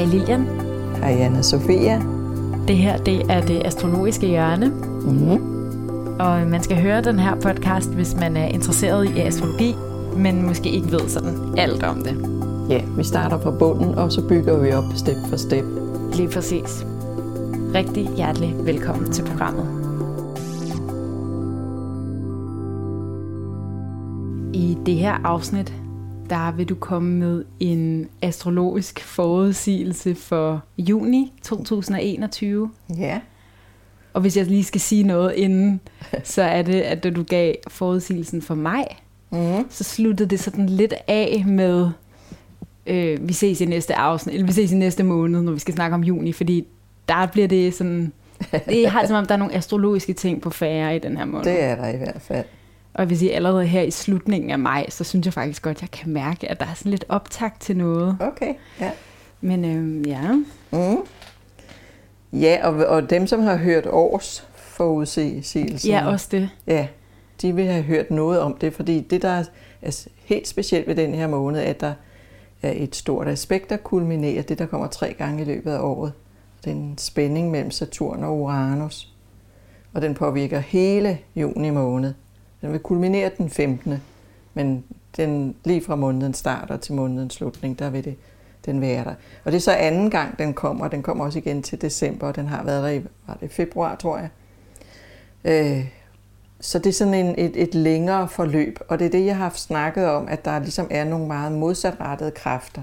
Hej Lilian. Hej Anna Sofia. Det her det er det astrologiske hjørne. Mm-hmm. Og man skal høre den her podcast, hvis man er interesseret i astrologi, men måske ikke ved sådan alt om det. Ja, vi starter fra bunden, og så bygger vi op step for step. Lige præcis. Rigtig hjertelig velkommen til programmet. I det her afsnit, der vil du komme med en astrologisk forudsigelse for juni 2021. Ja. Og hvis jeg lige skal sige noget inden, så er det, at da du gav forudsigelsen for mig, Mm. så sluttede det sådan lidt af med, øh, vi ses i næste afsnit, eller vi ses i næste måned, når vi skal snakke om juni, fordi der bliver det sådan, det har som om, der er nogle astrologiske ting på færre i den her måned. Det er der i hvert fald. Og vil sige, allerede her i slutningen af maj, så synes jeg faktisk godt, at jeg kan mærke, at der er sådan lidt optakt til noget. Okay, ja. Men øh, ja, Mm. Ja, og, og dem, som har hørt års forudsigelsen, ja, også det. ja, de vil have hørt noget om det, fordi det, der er helt specielt ved den her måned, at der er et stort aspekt, der kulminerer det, der kommer tre gange i løbet af året. Den spænding mellem Saturn og Uranus. Og den påvirker hele juni måned. Den vil kulminere den 15. Men den, lige fra måneden starter til månedens slutning, der vil det, den være der. Og det er så anden gang, den kommer. Den kommer også igen til december, og den har været der i var det februar, tror jeg. Øh, så det er sådan en, et, et længere forløb, og det er det, jeg har snakket om, at der ligesom er nogle meget modsatrettede kræfter.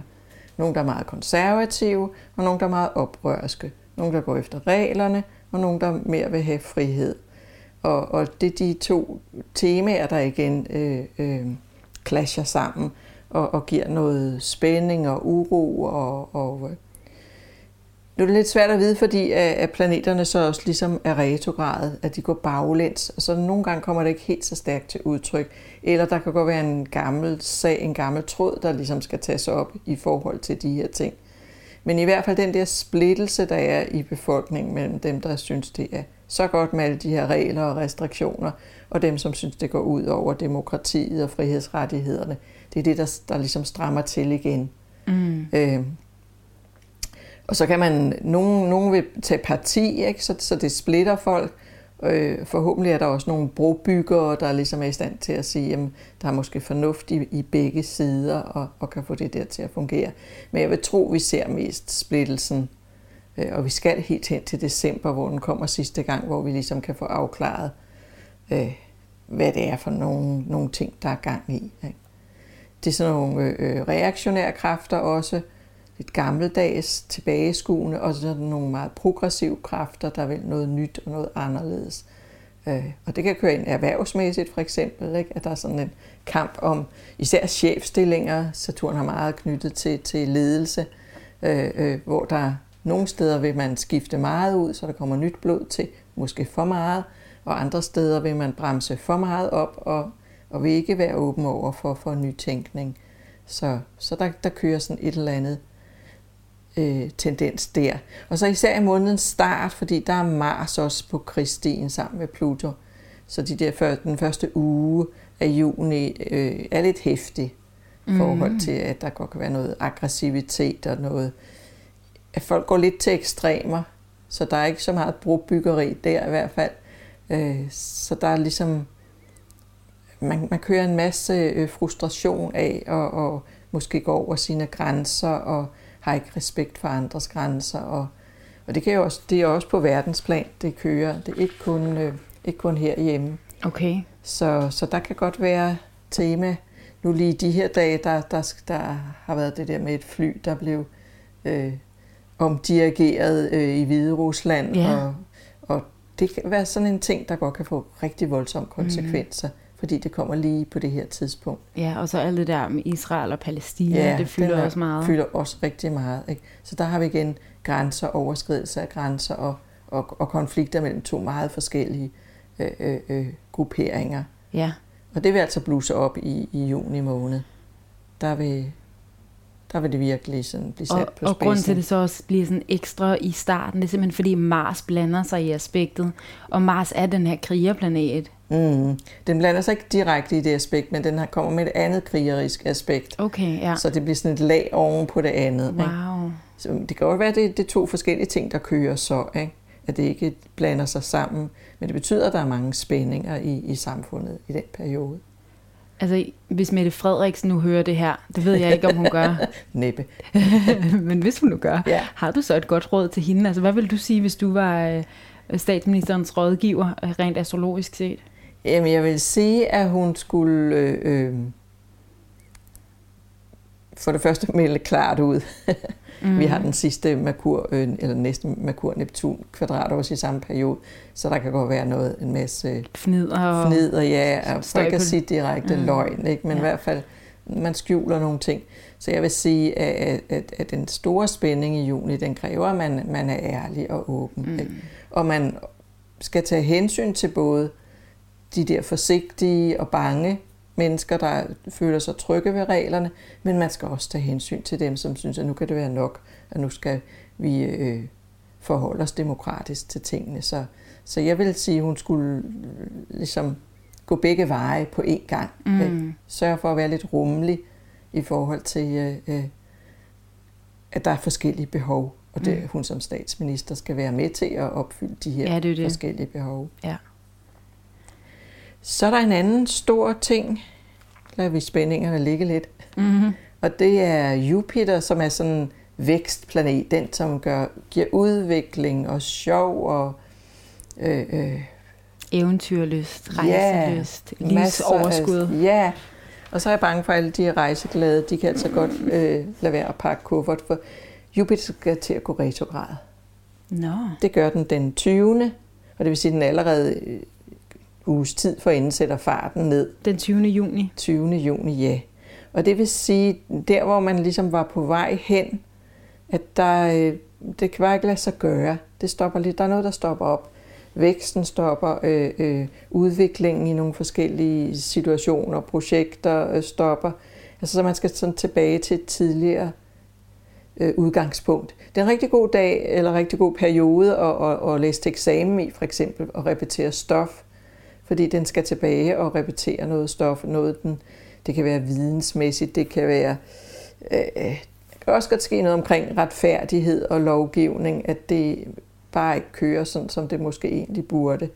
Nogle, der er meget konservative, og nogle, der er meget oprørske. Nogle, der går efter reglerne, og nogle, der mere vil have frihed. Og, og det er de to temaer, der igen øh, øh, clasher sammen og, og giver noget spænding og uro. Og, og, øh. Nu er det lidt svært at vide, fordi at at planeterne så også ligesom er retrograde, at de går baglæns, og så nogle gange kommer det ikke helt så stærkt til udtryk. Eller der kan godt være en gammel sag, en gammel tråd, der ligesom skal tages op i forhold til de her ting. Men i hvert fald den der splittelse, der er i befolkningen mellem dem, der synes, det er så godt med alle de her regler og restriktioner, og dem, som synes, det går ud over demokratiet og frihedsrettighederne. Det er det, der, der ligesom strammer til igen. Mm. Øh, og så kan man, nogen, nogen vil tage parti, ikke? Så, så det splitter folk. Øh, forhåbentlig er der også nogle brobyggere, der ligesom er i stand til at sige, at der er måske fornuft i, i begge sider, og, og kan få det der til at fungere. Men jeg vil tro, vi ser mest splittelsen, Øh, og vi skal helt hen til december, hvor den kommer sidste gang, hvor vi ligesom kan få afklaret, øh, hvad det er for nogle, nogle ting, der er gang i. Ikke? Det er sådan nogle øh, reaktionære kræfter også, lidt gammeldags, tilbageskuende, og så nogle meget progressive kræfter, der vil noget nyt og noget anderledes. Øh, og det kan køre ind erhvervsmæssigt for eksempel, ikke? at der er sådan en kamp om især chefstillinger. Saturn har meget knyttet til, til ledelse, øh, øh, hvor der nogle steder vil man skifte meget ud, så der kommer nyt blod til, måske for meget, og andre steder vil man bremse for meget op, og, og vil ikke være åben over for, for nytænkning. Så, så der, der kører sådan et eller andet øh, tendens der. Og så især i månedens start, fordi der er Mars også på Kristien sammen med Pluto. Så de der før, den første uge af juni øh, er lidt hæftig i Mm. forhold til, at der godt kan være noget aggressivitet og noget... At folk går lidt til ekstremer, så der er ikke så meget brobyggeri der i hvert fald. Øh, så der er ligesom... Man, man kører en masse øh, frustration af, og, og måske går over sine grænser, og har ikke respekt for andres grænser. Og, og det, kan jo også, det er også på verdensplan, det kører. Det er ikke kun, øh, ikke kun herhjemme. Okay. Så, så der kan godt være tema. Nu lige de her dage, der, der, der har været det der med et fly, der blev øh, omdirigeret øh, i Hvide Rusland. Ja. Og, og det kan være sådan en ting, der godt kan få rigtig voldsomme konsekvenser, mm. fordi det kommer lige på det her tidspunkt. Ja, og så alt det der med Israel og Palæstina, det fylder er- også meget. fylder også rigtig meget. Ikke? Så der har vi igen grænser, overskridelse af grænser og, og, og konflikter mellem to meget forskellige øh, øh, øh, grupperinger. Ja, Og det vil altså bluse op i, i juni måned. Der vil, der vil det virkelig sådan blive sat og, på og grund til spidsen. det så også bliver sådan ekstra i starten, det er simpelthen fordi Mars blander sig i aspektet, og Mars er den her krigerplanet. Mm. Den blander sig ikke direkte i det aspekt, men den har kommer med et andet krigerisk aspekt. Okay, ja. Så det bliver sådan et lag oven på det andet. Ikke? Wow. Så det kan godt være, at det, det er to forskellige ting, der kører så, ikke? at det ikke blander sig sammen. Men det betyder, at der er mange spændinger i, i samfundet i den periode. Altså, hvis Mette Frederiksen nu hører det her, det ved jeg ikke, om hun gør. Næppe. Men hvis hun nu gør, Ja. har du så et godt råd til hende? Altså, hvad vil du sige, hvis du var øh, statsministerens rådgiver, øh, rent astrologisk set? Jamen, jeg vil sige, at hun skulle øh, øh, for det første melde klart ud. Mm. Vi har den sidste Merkur, øh, eller næste Merkur-Neptun kvadratårs i samme periode, så der kan godt være noget, en masse Fnider og... fnid og ja, og for ikke at sige direkte Mm. mm. løgn, ikke? men ja. i hvert fald, man skjuler nogle ting. Så jeg vil sige, at, at, at den store spænding i juni, den kræver, at man, man er ærlig og åben. Mm. Ikke? Og man skal tage hensyn til både de der forsigtige og bange mennesker, der føler sig trygge ved reglerne, men man skal også tage hensyn til dem, som synes, at nu kan det være nok, at nu skal vi øh, forholde os demokratisk til tingene. Så, så jeg vil sige, at hun skulle øh, ligesom gå begge veje på én gang. Mm. Ikke? Sørge for at være lidt rummelig i forhold til, øh, øh, at der er forskellige behov, og det Mm. hun som statsminister skal være med til at opfylde de her Ja, det er det. forskellige behov. Ja. Så er der en anden stor ting, lader vi spændingerne ligge lidt, Mm-hmm. og det er Jupiter, som er sådan en vækstplanet, den som gør, giver udvikling og sjov og øh, øh, Eventyrlyst, Ja, rejselyst, af- livsoverskud. Ja, og så er jeg bange for, at alle de rejseglade, de kan altså godt øh, lade være at pakke kuffert, for Jupiter skal til at gå retrograd. Nå. Det gør den den 20. Og det vil sige, at den allerede øh, uges tid forinden sætter farten ned. Den 20. juni. 20. juni, ja. Og det vil sige, der hvor man ligesom var på vej hen, at der, øh, det kan bare ikke lade sig gøre. Det stopper lidt. Der er noget, der stopper op. Væksten stopper, øh, øh, udviklingen i nogle forskellige situationer, projekter øh, stopper. Altså så man skal sådan tilbage til et tidligere øh, udgangspunkt. Det er en rigtig god dag, eller en rigtig god periode at, at, at læse til eksamen i, for eksempel, og repetere stof, fordi den skal tilbage og repetere noget stof, noget den, det kan være vidensmæssigt, det kan være, øh, det kan også godt ske noget omkring retfærdighed og lovgivning, at det bare ikke kører sådan, som det måske egentlig burde.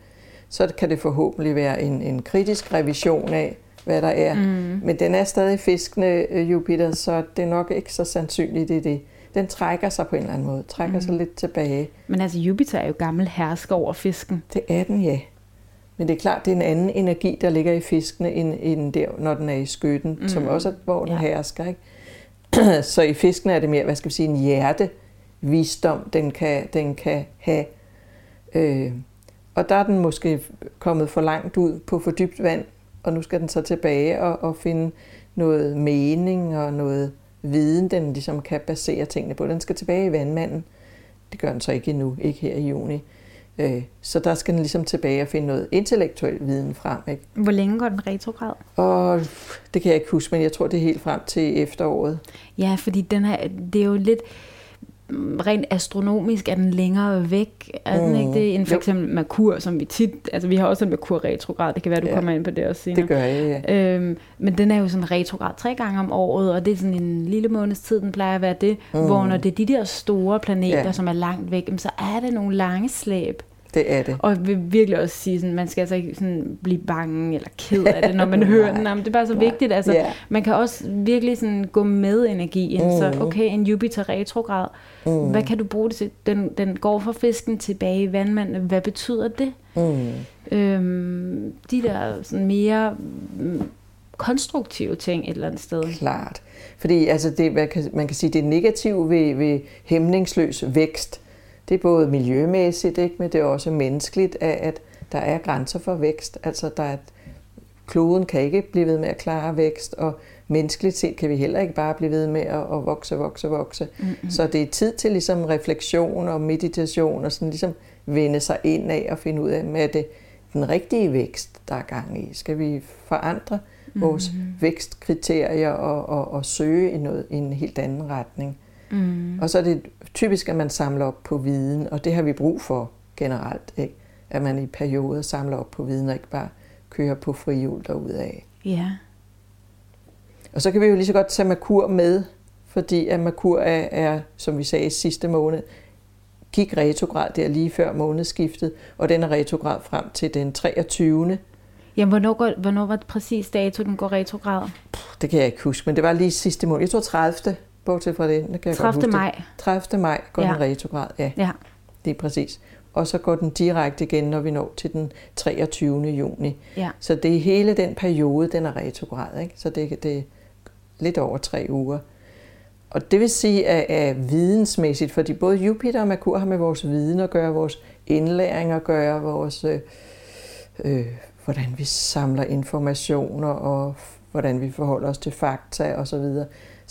Så kan det forhåbentlig være en, en kritisk revision af, hvad der er. Mm. Men den er stadig fiskende, øh, Jupiter, så det er nok ikke så sandsynligt, det er det. Den trækker sig på en eller anden måde, trækker mm. sig lidt tilbage. Men altså, Jupiter er jo gammel hersker over fisken. Det er den, ja. Men det er klart, det er en anden energi, der ligger i fiskene, end, end der, når den er i skytten, mm. som også er, hvor den Ja. hersker. Ikke? så i fiskene er det mere, hvad skal vi sige, en hjertevisdom, den kan, den kan have. Øh, og der er den måske kommet for langt ud på for dybt vand, og nu skal den så tilbage og, og finde noget mening og noget viden, den ligesom kan basere tingene på. Den skal tilbage i vandmanden. Det gør den så ikke endnu, ikke her i juni. Øh, Så der skal den ligesom tilbage og finde noget intellektuel viden frem. Ikke? Hvor længe går den retrograd? Og det kan jeg ikke huske, men jeg tror, det er helt frem til efteråret. Ja, fordi den her, det er jo lidt rent astronomisk er den længere væk, er den Mm. ikke det, end for Jo. eksempel Merkur, som vi tit, altså vi har også en Merkur retrograd, det kan være, du Ja. kommer ind på det også senere. Det gør jeg, ja. Øhm, men den er jo sådan retrograd tre gange om året, og det er sådan en lille måneds tid, den plejer at være det, mm. hvor når det er de der store planeter, Ja. som er langt væk, så er det nogle lange slæb. Det er det. Og jeg vil virkelig også sige, sådan, man skal altså ikke sådan blive bange eller ked af det, når man hører den. Jamen, det er bare så Nej. vigtigt. Altså, Ja. Man kan også virkelig sådan gå med energien. Mm. Så okay, en Jupiter retrograd, mm. hvad kan du bruge det til? Den, den går fra fisken tilbage i vandmanden. Hvad betyder det? Mm. Øhm, de der sådan mere mm, konstruktive ting et eller andet sted. Klart. Fordi altså det, man, kan, man kan sige, det negative ved, ved hæmningsløs vækst, det er både miljømæssigt, ikke, men det er også menneskeligt, at, at der er grænser for vækst. Altså der er, kloden kan ikke blive ved med at klare vækst, og menneskeligt set kan vi heller ikke bare blive ved med at, at vokse, vokse, vokse. Mm-hmm. Så det er tid til ligesom refleksion og meditation, og sådan ligesom vende sig ind af og finde ud af, med det den rigtige vækst, der er gang i. Skal vi forandre vores mm-hmm. vækstkriterier og, og, og søge i, noget, i en helt anden retning? Mm. Og så er det typisk, at man samler op på viden, og det har vi brug for generelt, ikke? at man i perioder samler op på viden og ikke bare kører på frihjul derudad. Ja. Og så kan vi jo lige så godt tage Merkur med, fordi at Merkur er, er, som vi sagde sidste måned, gik retrograd der lige før månedsskiftet, og den er retrograd frem til den 23. Jamen, hvornår, går, hvornår var det præcis dato, den går retrograd? Det kan jeg ikke huske, men det var lige sidste måned. Jeg tror 30. Bortset fra det, det kan jeg 30. godt huske. maj. 30. maj går Ja. den retrograd, ja, Ja. det er præcis. Og så går den direkte igen, når vi når til den 23. juni. Ja. Så det er hele den periode, den er retrograd, ikke? Så det, det er lidt over tre uger. Og det vil sige, at, at vidensmæssigt, fordi både Jupiter og Merkur har med vores viden at gøre, vores indlæring at gøre, vores, øh, øh, hvordan vi samler informationer og hvordan vi forholder os til fakta osv.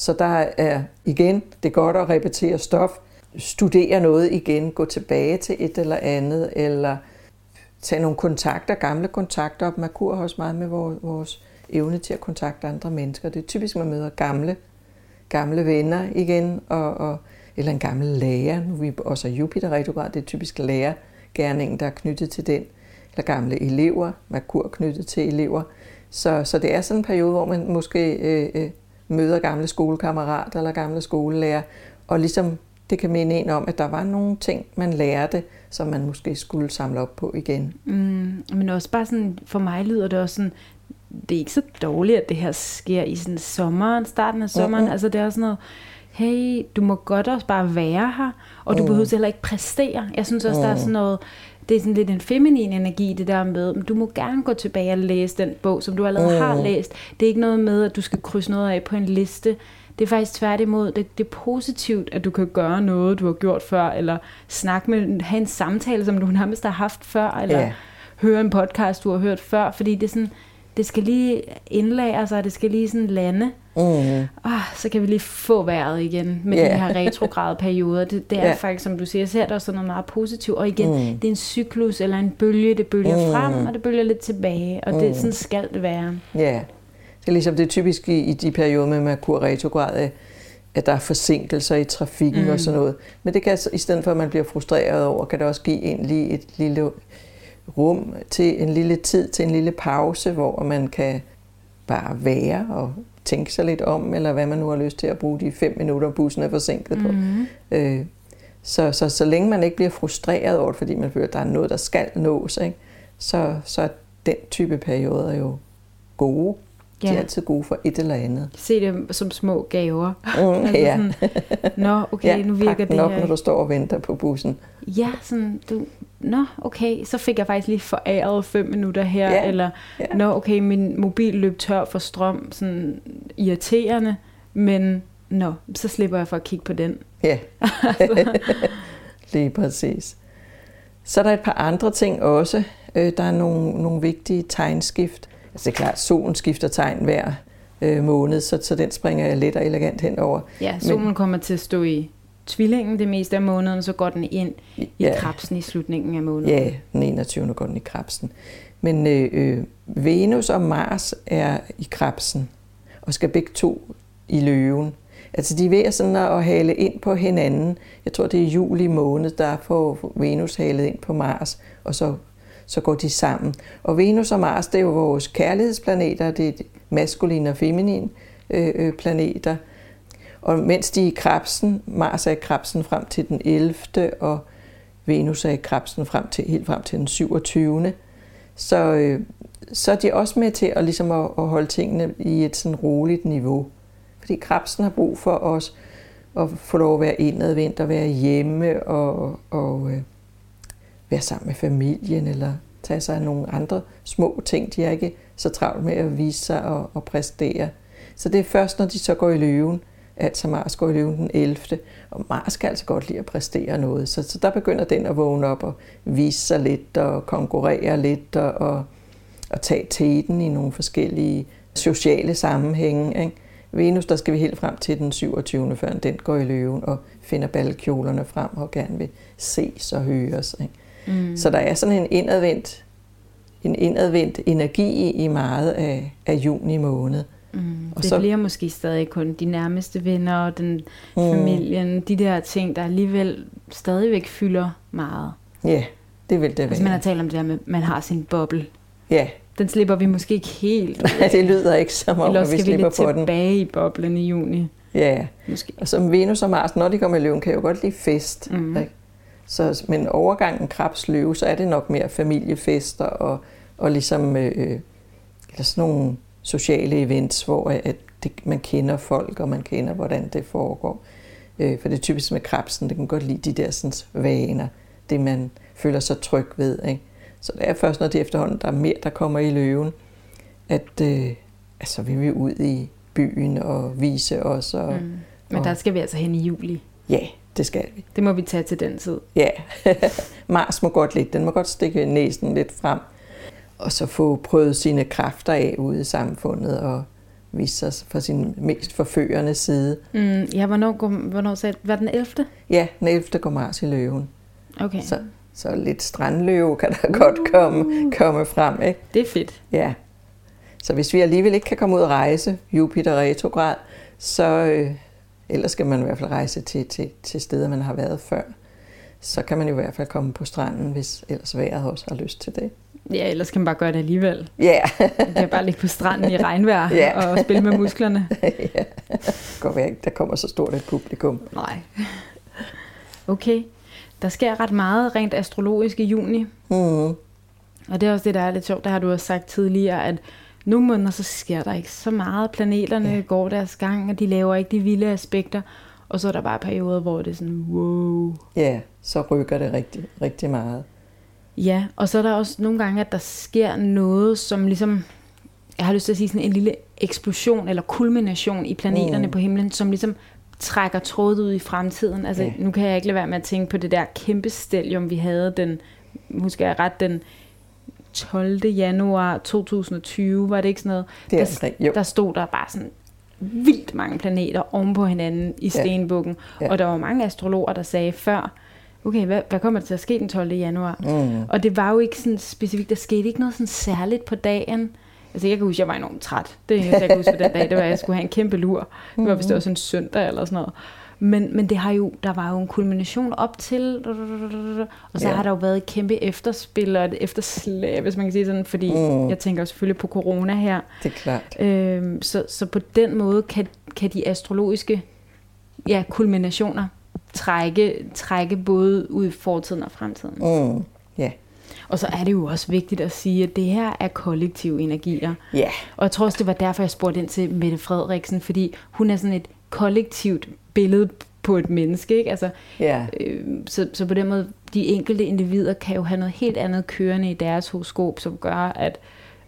Så, der er igen, det er godt at repetere stof, studere noget igen, gå tilbage til et eller andet, eller tage nogle kontakter, gamle kontakter op. Merkur har også meget med vores, vores evne til at kontakte andre mennesker. Det er typisk, man møder gamle, gamle venner igen, og, og, eller en gammel lærer. Nu er vi også er Jupiter retrograd, det er typisk lærergærningen, der er knyttet til den. Eller gamle elever, Merkur knyttet til elever. Så, så det er sådan en periode, hvor man måske øh, øh, møder gamle skolekammerater eller gamle skolelærer, og ligesom det kan minde en om, at der var nogle ting, man lærte, som man måske skulle samle op på igen. Mm, men også bare sådan, for mig lyder det også sådan, det er ikke så dårligt, at det her sker i sådan sommeren, starten af sommeren. Mhm. Altså det er sådan noget, hey, du må godt også bare være her, og du Mm. behøver heller ikke præstere. Jeg synes også, der er Mm. sådan noget, det er sådan lidt en feminin energi, det der med, du må gerne gå tilbage og læse den bog, som du allerede Mm. har læst. Det er ikke noget med, at du skal krydse noget af på en liste. Det er faktisk tværtimod, det, det er positivt, at du kan gøre noget, du har gjort før, eller snakke med, have en samtale, som du nærmest har haft før, eller Ja. høre en podcast, du har hørt før, fordi det er sådan, det skal lige indlære sig, det skal lige sådan lande. Mm. Ah, så kan vi lige få vejret igen med Ja. de her retrograde perioder. Det, det er Ja. faktisk, som du siger, ser også som noget meget positivt. Og igen, Mm. det er en cyklus eller en bølge, det bølger Mm. frem, og det bølger lidt tilbage. Og det, Mm. sådan skal det være. Ja, det er ligesom det typisk i, i de perioder med Merkur retrograd, at- der er forsinkelser i trafikken Mm. mm. og sådan noget. Men det kan, i stedet for at man bliver frustreret over, kan det også give en lige et lille rum til en lille tid, til en lille pause, hvor man kan bare være og tænke sig lidt om, eller hvad man nu har lyst til at bruge de fem minutter, bussen er forsinket på. Mm. Øh, så, så, så længe man ikke bliver frustreret over det, fordi man føler, at der er noget, der skal nås, ikke? Så, så er den type perioder jo gode. De er Ja, altid gode for et eller andet. se det som små gaver. Mm, Altså ja. sådan, Nå, okay, ja, nu virker det op, her. når du står og venter på bussen. Ja, sådan, du, nå, okay, så fik jeg faktisk lige foræret fem minutter her, Ja, eller ja. nå, okay, min mobil løb tør for strøm, sådan irriterende, men nå, så slipper jeg for at kigge på den. Ja, lige præcis. Så er der et par andre ting også. Øh, Der er nogle, nogle vigtige tegnskift. Altså det er klart, solen skifter tegn hver øh, måned, så, så den springer jeg let og elegant henover. Ja, solen kommer til at stå i tvillingen det meste af måneden, så går den ind i Ja. krabsen i slutningen af måneden. Ja, den 21. går den i krabsen. Men øh, øh, Venus og Mars er i krabsen, og skal begge to i løven. Altså de er ved sådan at at hale ind på hinanden. Jeg tror, det er juli måned, der får Venus halet ind på Mars, og så, så går de sammen. Og Venus og Mars, det er jo vores kærlighedsplaneter, det er maskuline og feminine øh, øh, planeter. Og mens de er i krabsen, Mars er i krabsen frem til den 11. og Venus er i krabsen frem til, helt frem til den 27. Så, øh, så er de også med til at, ligesom at, at holde tingene i et sådan roligt niveau. Fordi krabsen har brug for os at få lov at være indadvendt og være hjemme og, og øh, være sammen med familien eller tage sig af nogle andre små ting. De er ikke så travlt med at vise sig og, og præstere. Så det er først, når de så går i løven, altså Mars går i løven den 11. Og Mars kan altså godt lide at præstere noget. Så, så der begynder den at vågne op og vise sig lidt og konkurrere lidt og, og, og tage teten i nogle forskellige sociale sammenhænge. Ikke? Venus, der skal vi helt frem til den 27. før den går i løven og finder ballekjolerne frem og gerne vil ses og høres. Ikke? Mm. Så der er sådan en indadvendt, en indadvendt energi i, i meget af, af juni måned. Mm. Og Det så- bliver måske stadig kun de nærmeste venner og den Mm. familien, de der ting, der alligevel stadigvæk fylder meget. Ja, det vil det Altså man har være. talt om det der med, at man har sin boble. Ja, Den slipper vi måske ikke helt af. det lyder ikke som om, Eller at vi slipper på den. tilbage i boblen i juni. Ja, Måske. og som Venus og Mars, når de kommer i løven, kan jo godt lide fest. Mhm. Ikke? Så, men overgangen krebs løve, så er det nok mere familiefester og, og ligesom øh, eller sådan nogle sociale events, hvor at det, man kender folk, og man kender, hvordan det foregår. Øh, for det er typisk med krebsen, det kan godt lide de der sådan, vaner, det man føler sig tryg ved. Ikke? Så det er først, når det efterhånden, der er mere, der kommer i løven, at øh, altså, vi vil ud i byen og vise os. Og, Mm. Men der skal vi altså hen i juli. Ja, det skal vi. Det må vi tage til den tid. Ja, Mars må godt lidt. Den må godt stikke næsen lidt frem. Og så få prøvet sine kræfter af ude i samfundet og vise sig fra sin mest forførende side. Mm, ja, hvornår, går, hvornår sagde Var den 11. Ja, den 11. går Mars i løven. Okay, Så, så lidt strandløve kan der godt komme, komme frem. Ikke? det er fedt. Ja. Så hvis vi alligevel ikke kan komme ud og rejse, Jupiter retrograd, så øh, ellers skal man i hvert fald rejse til, til, til steder, man har været før. Så kan man i hvert fald komme på stranden, hvis ellers vejret også har lyst til det. Ja, ellers kan man bare gøre det alligevel. Ja, Man kan bare ligge på stranden i regnvejr Ja. og spille med musklerne. ja. være ikke, der kommer så stort et publikum. Nej. Okay, der sker ret meget rent astrologisk i juni. Mm. Og det er også det, der er lidt sjovt. Der har du også sagt tidligere, at nogle måneder, så sker der ikke så meget. Planeterne ja. går deres gang, og de laver ikke de vilde aspekter. Og så er der bare perioder, hvor det er sådan, wow. Ja, så rykker det rigtig, rigtig meget. Ja, og så er der også nogle gange, at der sker noget, som ligesom, jeg har lyst til at sige sådan en lille eksplosion eller kulmination i planeterne Mm. mm. på himlen, som ligesom trækker trådet ud i fremtiden. Altså, Ja. ja. nu kan jeg ikke lade være med at tænke på det der kæmpe stelium, vi havde den, husker jeg ret, den 12. januar 2020, var det ikke sådan noget? Det er der, omkring, jo. der stod der bare sådan vildt mange planeter oven på hinanden i Ja. stenbukken. Ja. Og der var mange astrologer, der sagde før, okay, hvad, hvad kommer der til at ske den 12. januar? Mm. Og det var jo ikke sådan specifikt, der skete ikke noget sådan særligt på dagen. Altså jeg kan huske, jeg var enormt træt. Det eneste, jeg kan huske på den dag, det var, at jeg skulle have en kæmpe lur. Det var, hvis det var sådan en søndag eller sådan noget. Men, men det har jo, der var jo en kulmination op til, og så Ja. har der jo været et kæmpe efterspil og et efterslag, hvis man kan sige sådan, fordi Mm. mm. jeg tænker selvfølgelig på corona her. Det er klart. Øhm, så, så på den måde kan, kan de astrologiske ja, kulminationer trække, trække både ud i fortiden og fremtiden. Mm. Ja. Og så er det jo også vigtigt at sige, at det her er kollektive energier. Ja. Og jeg tror også, det var derfor, jeg spurgte ind til Mette Frederiksen, fordi hun er sådan et kollektivt billede på et menneske. Ikke? Altså, Ja. øh, så, så på den måde, de enkelte individer kan jo have noget helt andet kørende i deres horoskop, som gør, at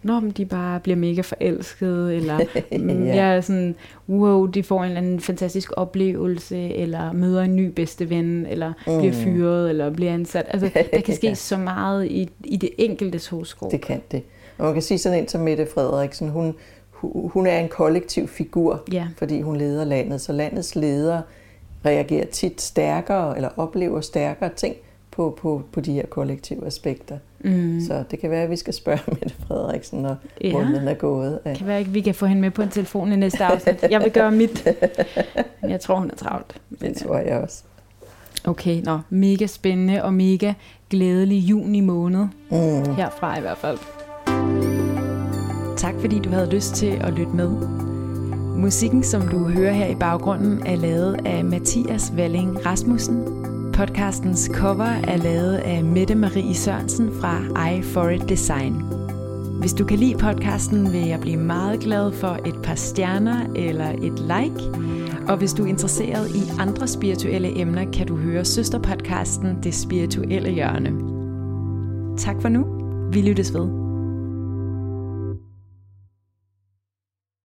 når de bare bliver mega forelskede, eller mm, Ja. jeg er sådan, wow, de får en eller anden fantastisk oplevelse, eller møder en ny bedste ven, eller mm. bliver fyret, eller bliver ansat. Altså, der kan ske Ja. så meget i, i det enkelte horoskop. Det kan det. Og man kan sige sådan en som Mette Frederiksen, hun, hu- hun er en kollektiv figur, Ja. fordi hun leder landet. Så landets ledere reagerer tit stærkere, eller oplever stærkere ting på, på, på de her kollektive aspekter. Mm. Så det kan være, at vi skal spørge Mette Frederiksen, når Ja. måneden er gået. Ja. kan være ikke, vi kan få hende med på en telefon i næste afsnit. Jeg vil gøre mit. Men jeg tror, hun er travlt. Men, Det tror jeg også. Okay, nå, mega spændende og mega glædelig juni måned. Mm. Herfra i hvert fald. Tak fordi du havde lyst til at lytte med. Musikken, som du hører her i baggrunden, er lavet af Mathias Walling Rasmussen. Podcastens cover er lavet af Mette Marie Sørensen fra I For It Design. Hvis du kan lide podcasten, vil jeg blive meget glad for et par stjerner eller et like. Og hvis du er interesseret i andre spirituelle emner, kan du høre søsterpodcasten Det Spirituelle Hjørne. Tak for nu. Vi lyttes ved.